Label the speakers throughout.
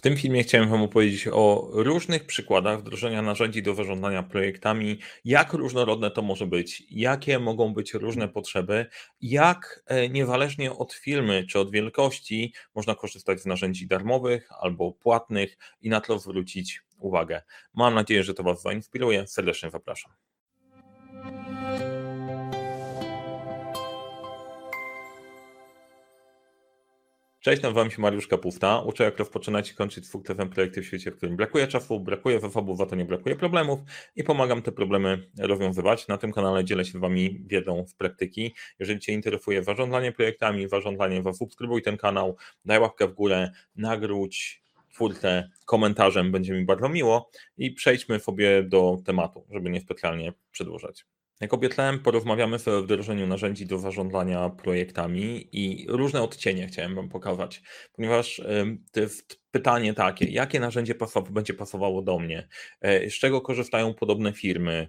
Speaker 1: W tym filmie chciałem Wam opowiedzieć o różnych przykładach wdrożenia narzędzi do zarządzania projektami, jak różnorodne to może być, jakie mogą być różne potrzeby, jak e, niezależnie od firmy czy od wielkości można korzystać z narzędzi darmowych albo płatnych i na to zwrócić uwagę. Mam nadzieję, że to Was zainspiruje. Serdecznie zapraszam. Cześć, nazywam się Mariusz Kapufta. Uczę, jak rozpoczynać i kończyć sukcesem projekty w świecie, w którym brakuje czasu, brakuje zasobów, a to nie brakuje problemów i pomagam te problemy rozwiązywać. Na tym kanale dzielę się z Wami wiedzą z praktyki. Jeżeli Cię interesuje zarządzanie projektami, zarządzanie, zasubskrybuj ten kanał, daj łapkę w górę, nagródź twórcę komentarzem, będzie mi bardzo miło i przejdźmy sobie do tematu, żeby nie specjalnie przedłużać. Jak obiecałem, porozmawiamy sobie o wdrożeniu narzędzi do zarządzania projektami i różne odcienie chciałem Wam pokazać, ponieważ to jest pytanie takie, jakie narzędzie będzie pasowało do mnie, e, z czego korzystają podobne firmy,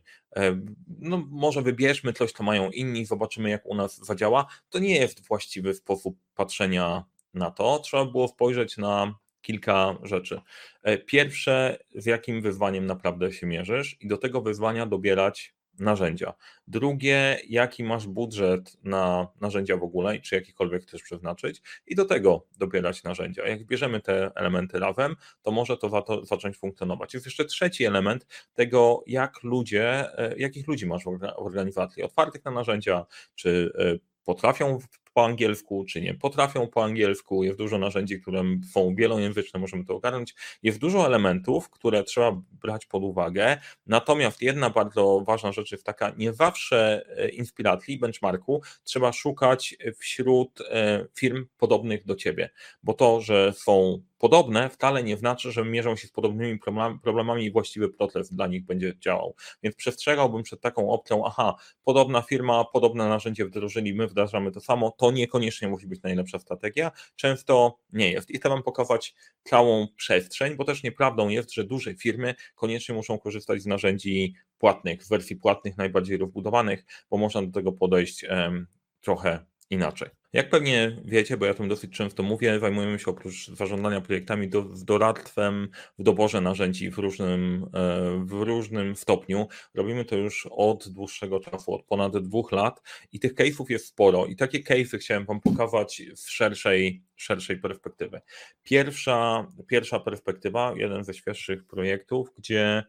Speaker 1: no może wybierzmy coś, co mają inni, zobaczymy jak u nas zadziała. To nie jest właściwy sposób patrzenia na to, trzeba było spojrzeć na kilka rzeczy. E, pierwsze, z jakim wyzwaniem naprawdę się mierzysz i do tego wyzwania dobierać narzędzia. Drugie, jaki masz budżet na narzędzia w ogóle i czy jakikolwiek chcesz przeznaczyć i do tego dobierać narzędzia. Jak bierzemy te elementy razem, to może to, to zacząć funkcjonować. Jest jeszcze trzeci element tego, jak ludzie, e, jakich ludzi masz w organizacji, otwartych na narzędzia, czy e, potrafią po angielsku, czy nie potrafią po angielsku. Jest dużo narzędzi, które są wielojęzyczne, możemy to ogarnąć. Jest dużo elementów, które trzeba brać pod uwagę. Natomiast jedna bardzo ważna rzecz jest taka, nie zawsze e, inspiracji, benchmarku trzeba szukać wśród e, firm podobnych do ciebie, bo to, że są podobne, wcale nie znaczy, że mierzą się z podobnymi problemami i właściwy proces dla nich będzie działał. Więc przestrzegałbym przed taką opcją, aha, podobna firma, podobne narzędzie wdrożyli, my wdrażamy to samo, to niekoniecznie musi być najlepsza strategia, często nie jest. I chcę Wam pokazać całą przestrzeń, bo też nieprawdą jest, że duże firmy koniecznie muszą korzystać z narzędzi płatnych, z wersji płatnych najbardziej rozbudowanych, bo można do tego podejść um, trochę inaczej. Jak pewnie wiecie, bo ja tym dosyć często mówię, zajmujemy się oprócz zarządzania projektami do, doradztwem w doborze narzędzi w różnym, e, w różnym stopniu. Robimy to już od dłuższego czasu, od ponad dwóch lat i tych case'ów jest sporo i takie case'y chciałem Wam pokazać z szerszej, szerszej perspektywy. Pierwsza, pierwsza perspektywa, jeden ze świeższych projektów, gdzie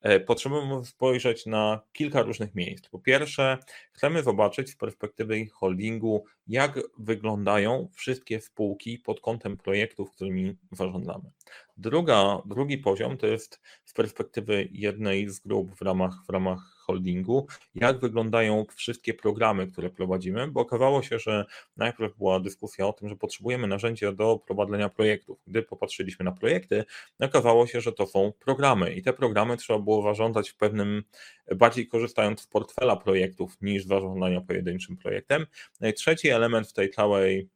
Speaker 1: e, potrzebujemy spojrzeć na kilka różnych miejsc. Po pierwsze, chcemy zobaczyć z perspektywy holdingu, jak wyglądają wszystkie spółki pod kątem projektów, którymi zarządzamy. Druga, drugi poziom to jest z perspektywy jednej z grup w ramach, w ramach holdingu, jak wyglądają wszystkie programy, które prowadzimy, bo okazało się, że najpierw była dyskusja o tym, że potrzebujemy narzędzia do prowadzenia projektów. Gdy popatrzyliśmy na projekty, okazało się, że to są programy i te programy trzeba było zarządzać w pewnym, bardziej korzystając z portfela projektów niż zarządzania pojedynczym projektem. No trzeci element w tej całej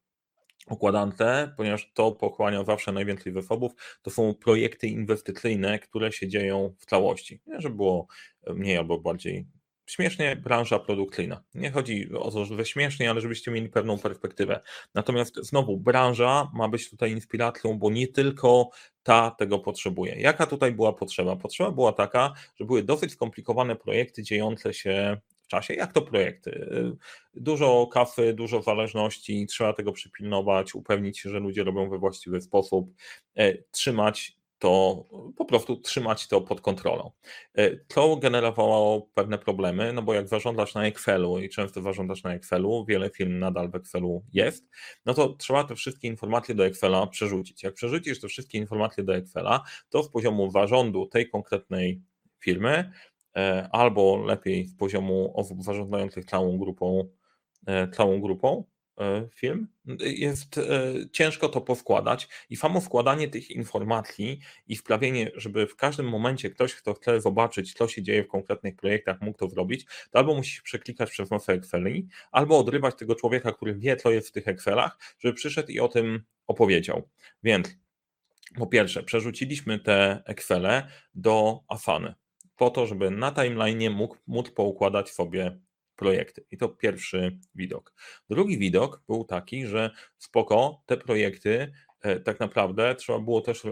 Speaker 1: układance, ponieważ to pochłania zawsze najwięcej zasobów, to są projekty inwestycyjne, które się dzieją w całości. Nie, żeby było mniej albo bardziej śmiesznie, branża produkcyjna. Nie chodzi o to, że śmiesznie, ale żebyście mieli pewną perspektywę. Natomiast znowu, branża ma być tutaj inspiracją, bo nie tylko ta tego potrzebuje. Jaka tutaj była potrzeba? Potrzeba była taka, że były dosyć skomplikowane projekty dziejące się czasie, jak to projekty. Dużo kafy, dużo zależności, trzeba tego przypilnować, upewnić się, że ludzie robią we właściwy sposób, e, trzymać to po prostu trzymać to pod kontrolą. E, to generowało pewne problemy, no bo jak zarządzasz na Excelu i często zarządzasz na Excelu, wiele firm nadal w Excelu jest, no to trzeba te wszystkie informacje do Excela przerzucić. Jak przerzucisz te wszystkie informacje do Excela, to z poziomu zarządu tej konkretnej firmy albo lepiej z poziomu osób zarządzających całą grupą, e, całą grupą e, firm, jest ciężko to poskładać i samo składanie tych informacji i sprawienie, żeby w każdym momencie ktoś, kto chce zobaczyć, co się dzieje w konkretnych projektach, mógł to zrobić, to albo musi przeklikać przez masę Exceli, albo odrywać tego człowieka, który wie, co jest w tych Excelach, żeby przyszedł i o tym opowiedział. Więc po pierwsze, przerzuciliśmy te Excele do Asany po to, żeby na timeline mógł, poukładać sobie projekty. I to pierwszy widok. Drugi widok był taki, że spoko, te projekty tak naprawdę trzeba było też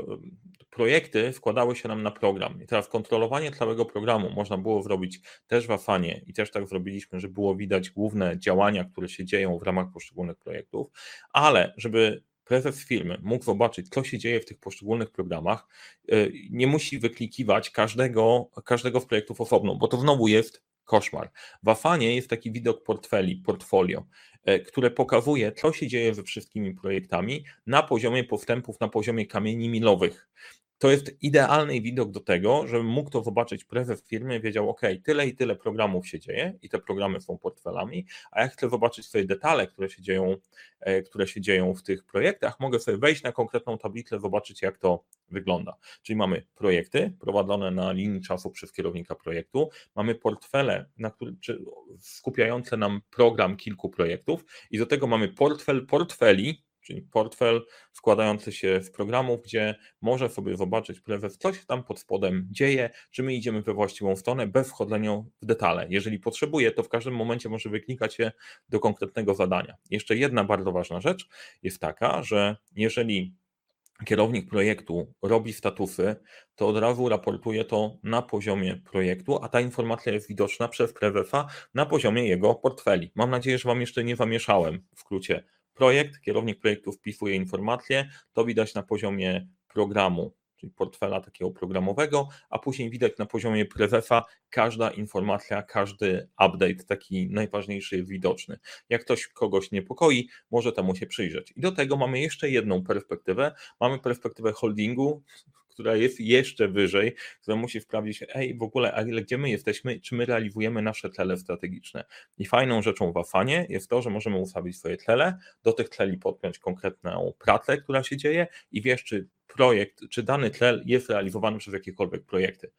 Speaker 1: projekty wkładały się nam na program. I teraz kontrolowanie całego programu można było zrobić też w Afanie i też tak zrobiliśmy, że było widać główne działania, które się dzieją w ramach poszczególnych projektów, ale żeby prezes firmy mógł zobaczyć, co się dzieje w tych poszczególnych programach, y, nie musi wyklikiwać każdego, każdego z projektów osobno, bo to znowu jest koszmar. W Afanie jest taki widok portfeli, portfolio, y, które pokazuje, co się dzieje ze wszystkimi projektami na poziomie postępów, na poziomie kamieni milowych to jest idealny widok do tego, żeby mógł to zobaczyć prezes firmy, wiedział, ok, tyle i tyle programów się dzieje i te programy są portfelami, a ja chcę zobaczyć swoje detale, które się dzieją, e, które się dzieją w tych projektach, mogę sobie wejść na konkretną tablicę, zobaczyć jak to wygląda. Czyli mamy projekty prowadzone na linii czasu przez kierownika projektu, mamy portfele, na który, skupiające nam program kilku projektów i do tego mamy portfel portfeli, czyli portfel składający się z programów, gdzie może sobie zobaczyć prezes, co się tam pod spodem dzieje, czy my idziemy we właściwą stronę bez wchodzenia w detale. Jeżeli potrzebuje, to w każdym momencie może wyklikać się do konkretnego zadania. Jeszcze jedna bardzo ważna rzecz jest taka, że jeżeli kierownik projektu robi statusy, to od razu raportuje to na poziomie projektu, a ta informacja jest widoczna przez prezesa na poziomie jego portfeli. Mam nadzieję, że Wam jeszcze nie zamieszałem w skrócie projekt, kierownik projektu wpisuje informacje, to widać na poziomie programu, czyli portfela takiego programowego, a później widać na poziomie prezesa każda informacja, każdy update, taki najważniejszy widoczny. Jak ktoś kogoś niepokoi, może temu się przyjrzeć. I do tego mamy jeszcze jedną perspektywę, mamy perspektywę holdingu, która jest jeszcze wyżej, która musi sprawdzić, ej, w ogóle, ale gdzie my jesteśmy, czy my realizujemy nasze cele strategiczne. I fajną rzeczą w Afanie jest to, że możemy ustawić swoje cele, do tych celi podpiąć konkretną pracę, która się dzieje i wiesz, czy projekt, czy dany cel jest realizowany przez jakiekolwiek projekty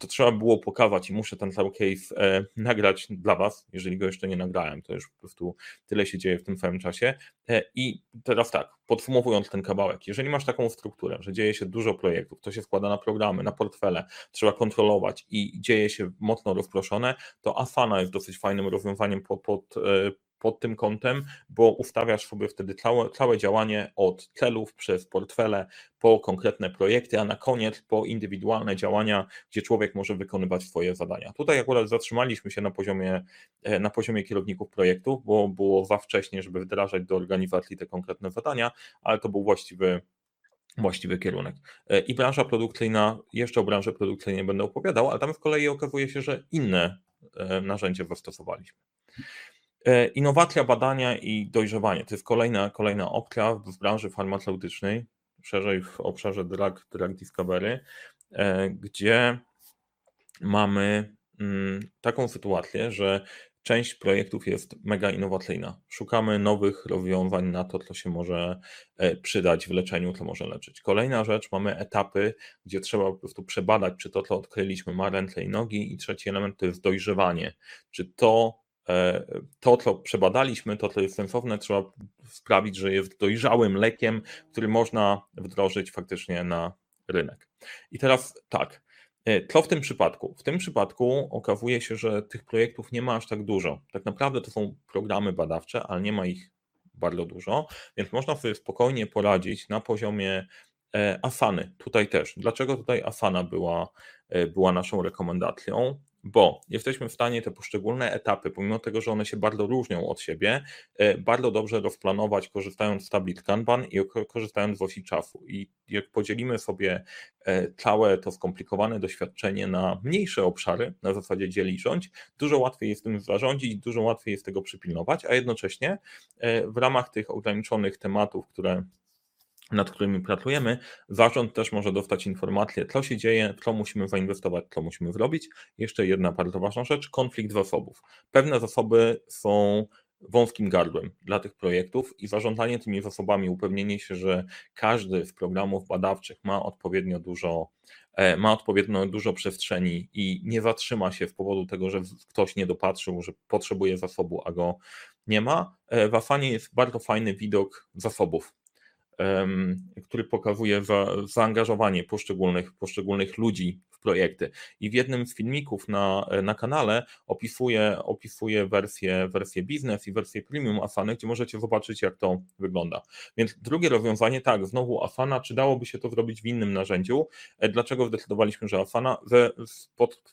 Speaker 1: to trzeba było pokazać i muszę ten cały case e, nagrać dla Was, jeżeli go jeszcze nie nagrałem, to już po prostu tyle się dzieje w tym samym czasie. E, I teraz tak, podsumowując ten kawałek, jeżeli masz taką strukturę, że dzieje się dużo projektów, to się składa na programy, na portfele, trzeba kontrolować i dzieje się mocno rozproszone, to Asana jest dosyć fajnym rozwiązaniem pod, pod e, pod tym kątem, bo ustawiasz sobie wtedy całe, całe działanie od celów przez portfele po konkretne projekty, a na koniec po indywidualne działania, gdzie człowiek może wykonywać swoje zadania. Tutaj akurat zatrzymaliśmy się na poziomie, e, na poziomie kierowników projektów, bo było za wcześnie, żeby wdrażać do organizacji te konkretne zadania, ale to był właściwy właściwy kierunek. E, I branża produkcyjna, jeszcze o branży produkcyjnej będę opowiadał, ale tam z kolei okazuje się, że inne e, narzędzia zastosowaliśmy. E, innowacja, badania i dojrzewanie to jest kolejna, kolejna opcja w branży farmaceutycznej, szerzej w obszarze drug, drug discovery, e, gdzie mamy mm, taką sytuację, że część projektów jest mega innowacyjna. Szukamy nowych rozwiązań na to, co się może e, przydać w leczeniu, co może leczyć. Kolejna rzecz, mamy etapy, gdzie trzeba po prostu przebadać, czy to, co odkryliśmy, ma ręce i nogi. I trzeci element to jest dojrzewanie. Czy to to, co przebadaliśmy, to, co jest sensowne, trzeba sprawić, że jest dojrzałym lekiem, który można wdrożyć faktycznie na rynek. I teraz tak, e, co w tym przypadku? W tym przypadku okazuje się, że tych projektów nie ma aż tak dużo. Tak naprawdę to są programy badawcze, ale nie ma ich bardzo dużo, więc można sobie spokojnie poradzić na poziomie e, Asany. Tutaj też. Dlaczego tutaj Asana była, była naszą rekomendacją? Bo jesteśmy w stanie te poszczególne etapy, pomimo tego, że one się bardzo różnią od siebie, e, bardzo dobrze rozplanować, korzystając z tablic Kanban i korzystając z osi czasu. I jak podzielimy sobie e, całe to skomplikowane doświadczenie na mniejsze obszary, na zasadzie dzieli rządź, dużo łatwiej jest tym zarządzić, dużo łatwiej jest tego przypilnować, a jednocześnie e, w ramach tych ograniczonych tematów, które nad którymi pracujemy, zarząd też może dostać informację, co się dzieje, co musimy zainwestować, co musimy zrobić. Jeszcze jedna bardzo ważna rzecz, konflikt zasobów. Pewne zasoby są wąskim gardłem dla tych projektów i zarządzanie tymi zasobami, upewnienie się, że każdy z programów badawczych ma odpowiednio dużo, e, ma odpowiednio dużo przestrzeni i nie zatrzyma się z powodu tego, że ktoś nie dopatrzył, że potrzebuje zasobu, a go nie ma. E, w Afanie jest bardzo fajny widok zasobów który pokazuje za, zaangażowanie poszczególnych, poszczególnych ludzi projekty. I w jednym z filmików na, na kanale opisuję, opisuję wersję, wersję biznes i wersję premium Asany, gdzie możecie zobaczyć, jak to wygląda. Więc drugie rozwiązanie, tak, znowu Asana, czy dałoby się to zrobić w innym narzędziu? E, dlaczego zdecydowaliśmy, że Asana? Z,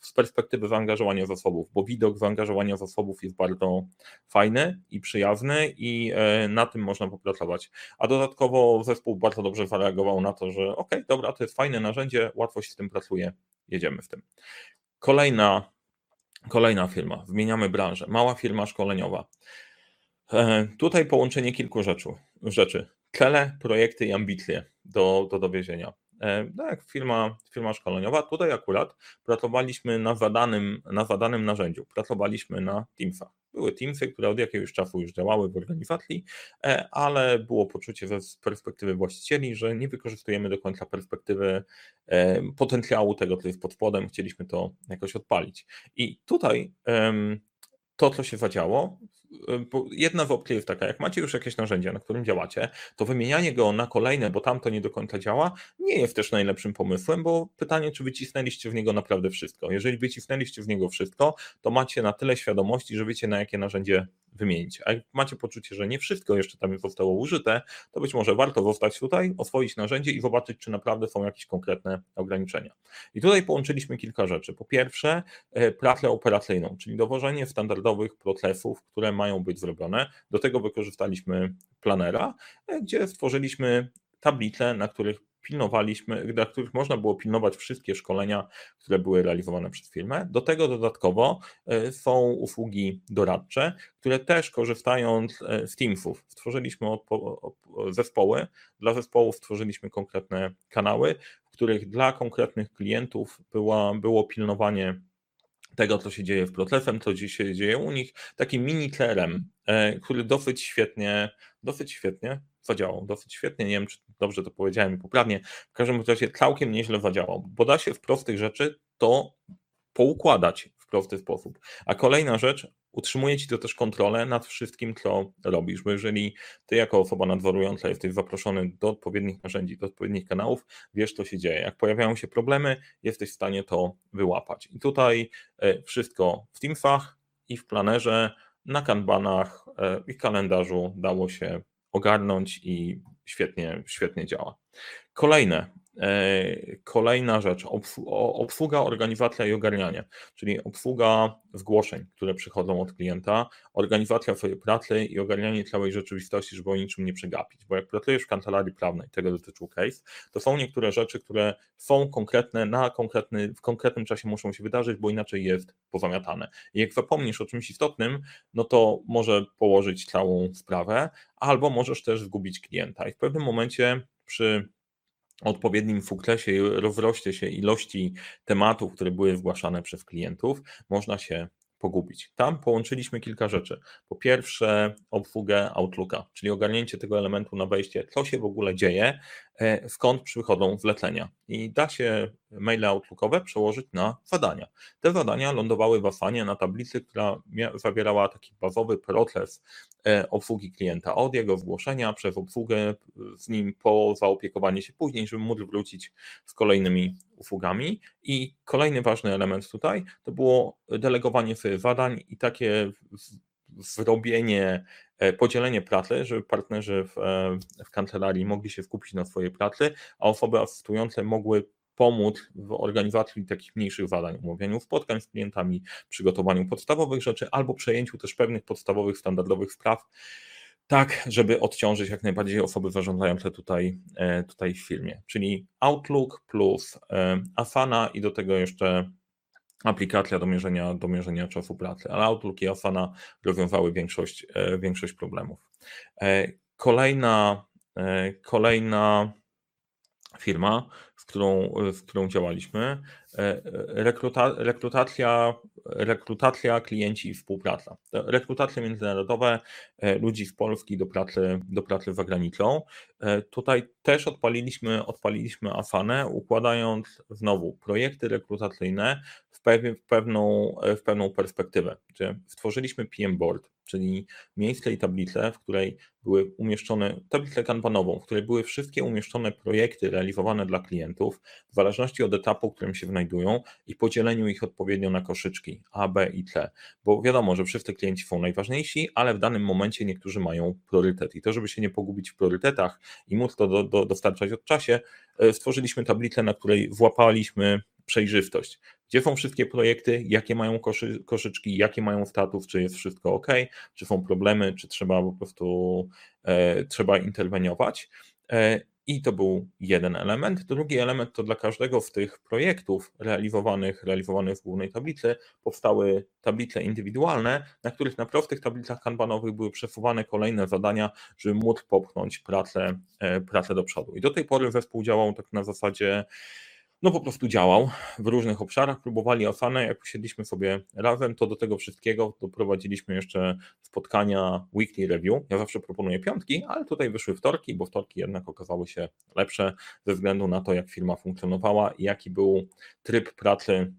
Speaker 1: z perspektywy zaangażowania zasobów, bo widok zaangażowania zasobów jest bardzo fajny i przyjazny i e, na tym można popracować. A dodatkowo zespół bardzo dobrze zareagował na to, że ok, dobra, to jest fajne narzędzie, łatwo się z tym pracuje, jedziemy w tym. Kolejna, kolejna firma, zmieniamy branżę, mała firma szkoleniowa. E, tutaj połączenie kilku rzeczy. rzeczy. Cele, projekty i ambicje do, do dowiezienia. Tak, firma, firma szkoleniowa. Tutaj akurat pracowaliśmy na zadanym, na zadanym narzędziu. Pracowaliśmy na Teamsach. Były Teamsy, które od jakiegoś czasu już działały w organizacji, e, ale było poczucie z perspektywy właścicieli, że nie wykorzystujemy do końca perspektywy potencjału tego, co jest pod spodem. Chcieliśmy to jakoś odpalić. I tutaj to, co się zadziało, jedna z opcji taka, jak macie już jakieś narzędzie, na którym działacie, to wymienianie go na kolejne, bo tamto nie do końca działa, nie jest też najlepszym pomysłem, bo pytanie, czy wycisnęliście w niego naprawdę wszystko. Jeżeli wycisnęliście w niego wszystko, to macie na tyle świadomości, że wiecie, na jakie narzędzie wymienić. A jak macie poczucie, że nie wszystko jeszcze tam zostało użyte, to być może warto zostać tutaj, oswoić narzędzie i zobaczyć, czy naprawdę są jakieś konkretne ograniczenia. I tutaj połączyliśmy kilka rzeczy. Po pierwsze, e, pracę operacyjną, czyli dowożenie standardowych procesów, które mają być zrobione. Do tego wykorzystaliśmy planera, e, gdzie stworzyliśmy tablice, na których pilnowaliśmy, dla których można było pilnować wszystkie szkolenia, które były realizowane przez firmę. Do tego dodatkowo e, są usługi doradcze, które też korzystając e, z Teamsów stworzyliśmy zespoły. Dla zespołów stworzyliśmy konkretne kanały, w których dla konkretnych klientów była, było pilnowanie tego, co się dzieje w procesem, co się dzieje u nich, takim mini CRM, e, który dosyć świetnie, dosyć świetnie zadziałał, dosyć świetnie, nie wiem, czy dobrze to powiedziałem poprawnie, w każdym razie całkiem nieźle zadziałał, bo da się w prostych rzeczy to poukładać w prosty sposób. A kolejna rzecz, utrzymuje ci to też kontrolę nad wszystkim, co robisz, bo jeżeli ty jako osoba nadzorująca jesteś zaproszony do odpowiednich narzędzi, do odpowiednich kanałów, wiesz, co się dzieje. Jak pojawiają się problemy, jesteś w stanie to wyłapać. I tutaj e, wszystko w Teamsach i w planerze, na kanbanach e, i kalendarzu dało się ogarnąć i świetnie, świetnie działa. Kolejne kolejna rzecz, obsługa, organizacja i ogarnianie, czyli obsługa zgłoszeń, które przychodzą od klienta, organizacja swojej pracy i ogarnianie całej rzeczywistości, żeby o niczym nie przegapić. Bo jak pracujesz w kancelarii prawnej, tego dotyczył case, to są niektóre rzeczy, które są konkretne, na konkretny, w konkretnym czasie muszą się wydarzyć, bo inaczej jest pozamiatane. I jak zapomnisz o czymś istotnym, no to może położyć całą sprawę, albo możesz też zgubić klienta. I w pewnym momencie przy odpowiednim sukcesie i rozroście się ilości tematów, które były zgłaszane przez klientów, można się pogubić. Tam połączyliśmy kilka rzeczy. Po pierwsze, obsługę Outlooka, czyli ogarnięcie tego elementu na wejście, co się w ogóle dzieje, skąd przychodzą zlecenia. I da się maile Outlookowe przełożyć na zadania. Te zadania lądowały w Asanie na tablicy, która zawierała taki bazowy proces e, obsługi klienta, od jego zgłoszenia przez obsługę z nim po zaopiekowanie się później, żeby móc wrócić z kolejnymi usługami. I kolejny ważny element tutaj to było delegowanie sobie zadań i takie zrobienie, e, podzielenie pracy, żeby partnerzy w, e, w kancelarii mogli się skupić na swojej pracy, a osoby asystujące mogły pomóc w organizacji takich mniejszych zadań, umawianiu spotkań z klientami, przygotowaniu podstawowych rzeczy albo przejęciu też pewnych podstawowych, standardowych spraw, tak, żeby odciążyć jak najbardziej osoby zarządzające tutaj, e, tutaj w firmie. Czyli Outlook plus Asana i do tego jeszcze aplikacja do mierzenia, do mierzenia czasu pracy, ale Outlook i Asana rozwiązały większość, e, większość problemów. E, kolejna, kolejna firma, z którą, z którą działaliśmy, E, rekruta, rekrutacja, rekrutacja klienci i współpraca. Rekrutacje międzynarodowe e, ludzi z Polski do pracy, do pracy za granicą. E, tutaj też odpaliliśmy, odpaliliśmy Afanę, układając znowu projekty rekrutacyjne w, pewną, w pewną perspektywę. Stworzyliśmy PM Board, czyli miejsce i tablicę, w której były umieszczone, tablicę kanbanową, w której były wszystkie umieszczone projekty realizowane dla klientów, w zależności od etapu, w którym się znajdują znajdują i podzieleniu ich odpowiednio na koszyczki A, B i C, bo wiadomo, że wszyscy klienci są najważniejsi, ale w danym momencie niektórzy mają priorytet i to, żeby się nie pogubić w priorytetach i móc to do, do, dostarczać od czasie, e, stworzyliśmy tablicę, na której włapaliśmy przejrzystość. Gdzie są wszystkie projekty, jakie mają koszy, koszyczki, jakie mają status, czy jest wszystko ok, czy są problemy, czy trzeba po prostu e, trzeba interweniować. E, i to był jeden element. Drugi element to dla każdego z tych projektów realizowanych, realizowanych w głównej tablicy powstały tablice indywidualne, na których na prostych tablicach kanbanowych były przesuwane kolejne zadania, żeby móc popchnąć pracę, e, pracę do przodu. I do tej pory zespół działał tak na zasadzie no po prostu działał w różnych obszarach, próbowali Asana, jak usiedliśmy sobie razem, to do tego wszystkiego doprowadziliśmy jeszcze spotkania weekly review. Ja zawsze proponuję piątki, ale tutaj wyszły wtorki, bo wtorki jednak okazały się lepsze ze względu na to, jak firma funkcjonowała i jaki był tryb pracy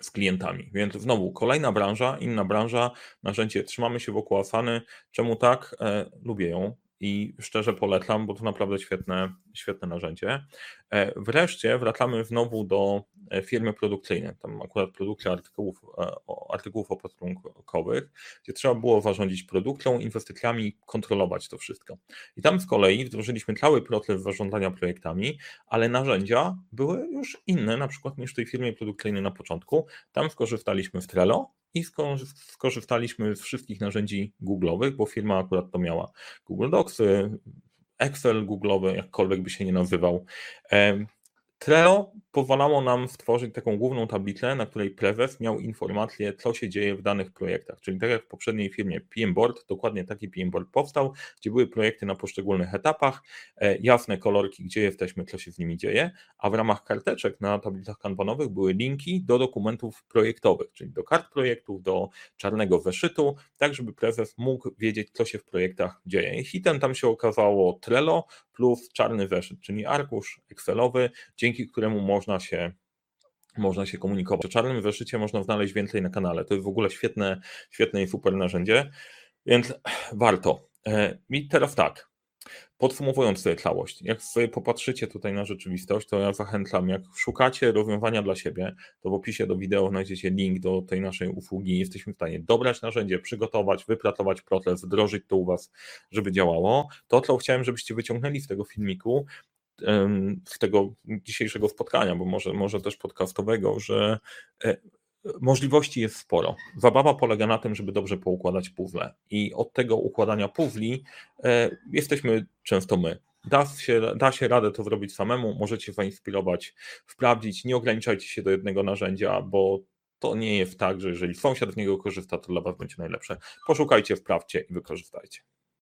Speaker 1: z klientami. Więc znowu kolejna branża, inna branża, narzędzie trzymamy się wokół Asany. Czemu tak? E, lubię ją, i szczerze polecam, bo to naprawdę świetne, świetne narzędzie. E, wreszcie wracamy znowu do e, firmy produkcyjnej, tam akurat produkcja artykułów, e, artykułów opatrunkowych, gdzie trzeba było zarządzić produkcją, inwestycjami, kontrolować to wszystko. I tam z kolei wdrożyliśmy cały proces zarządzania projektami, ale narzędzia były już inne, na przykład niż w tej firmie produkcyjnej na początku. Tam skorzystaliśmy z Trello, i skorzystaliśmy z wszystkich narzędzi Google'owych, bo firma akurat to miała Google Docsy, Excel Google'owy, jakkolwiek by się nie nazywał. Trello pozwalało nam stworzyć taką główną tablicę, na której prezes miał informacje, co się dzieje w danych projektach. Czyli tak jak w poprzedniej firmie PM Board, dokładnie taki PM Board powstał, gdzie były projekty na poszczególnych etapach, e, jasne kolorki, gdzie jesteśmy, co się z nimi dzieje, a w ramach karteczek na tablicach kanbanowych były linki do dokumentów projektowych, czyli do kart projektów, do czarnego zeszytu, tak żeby prezes mógł wiedzieć, co się w projektach dzieje. I hitem tam się okazało Trello plus czarny zeszyt, czyli arkusz Excelowy, dzięki któremu można się można się komunikować. O czarnym zeszycie można znaleźć więcej na kanale. To jest w ogóle świetne, świetne i super narzędzie, więc warto. E, I teraz tak, Podsumowując sobie całość, jak sobie popatrzycie tutaj na rzeczywistość, to ja zachęcam, jak szukacie rozwiązania dla siebie, to w opisie do wideo znajdziecie link do tej naszej usługi. Jesteśmy w stanie dobrać narzędzie, przygotować, wypracować proces, wdrożyć to u Was, żeby działało. To, co chciałem, żebyście wyciągnęli z tego filmiku, z tego dzisiejszego spotkania, bo może, może też podcastowego, że e, możliwości jest sporo. Zabawa polega na tym, żeby dobrze poukładać puzzle i od tego układania puzli e, jesteśmy często my. Da się, da się radę to zrobić samemu, możecie zainspirować, sprawdzić, nie ograniczajcie się do jednego narzędzia, bo to nie jest tak, że jeżeli sąsiad z niego korzysta, to dla Was będzie najlepsze. Poszukajcie, wprawcie i wykorzystajcie.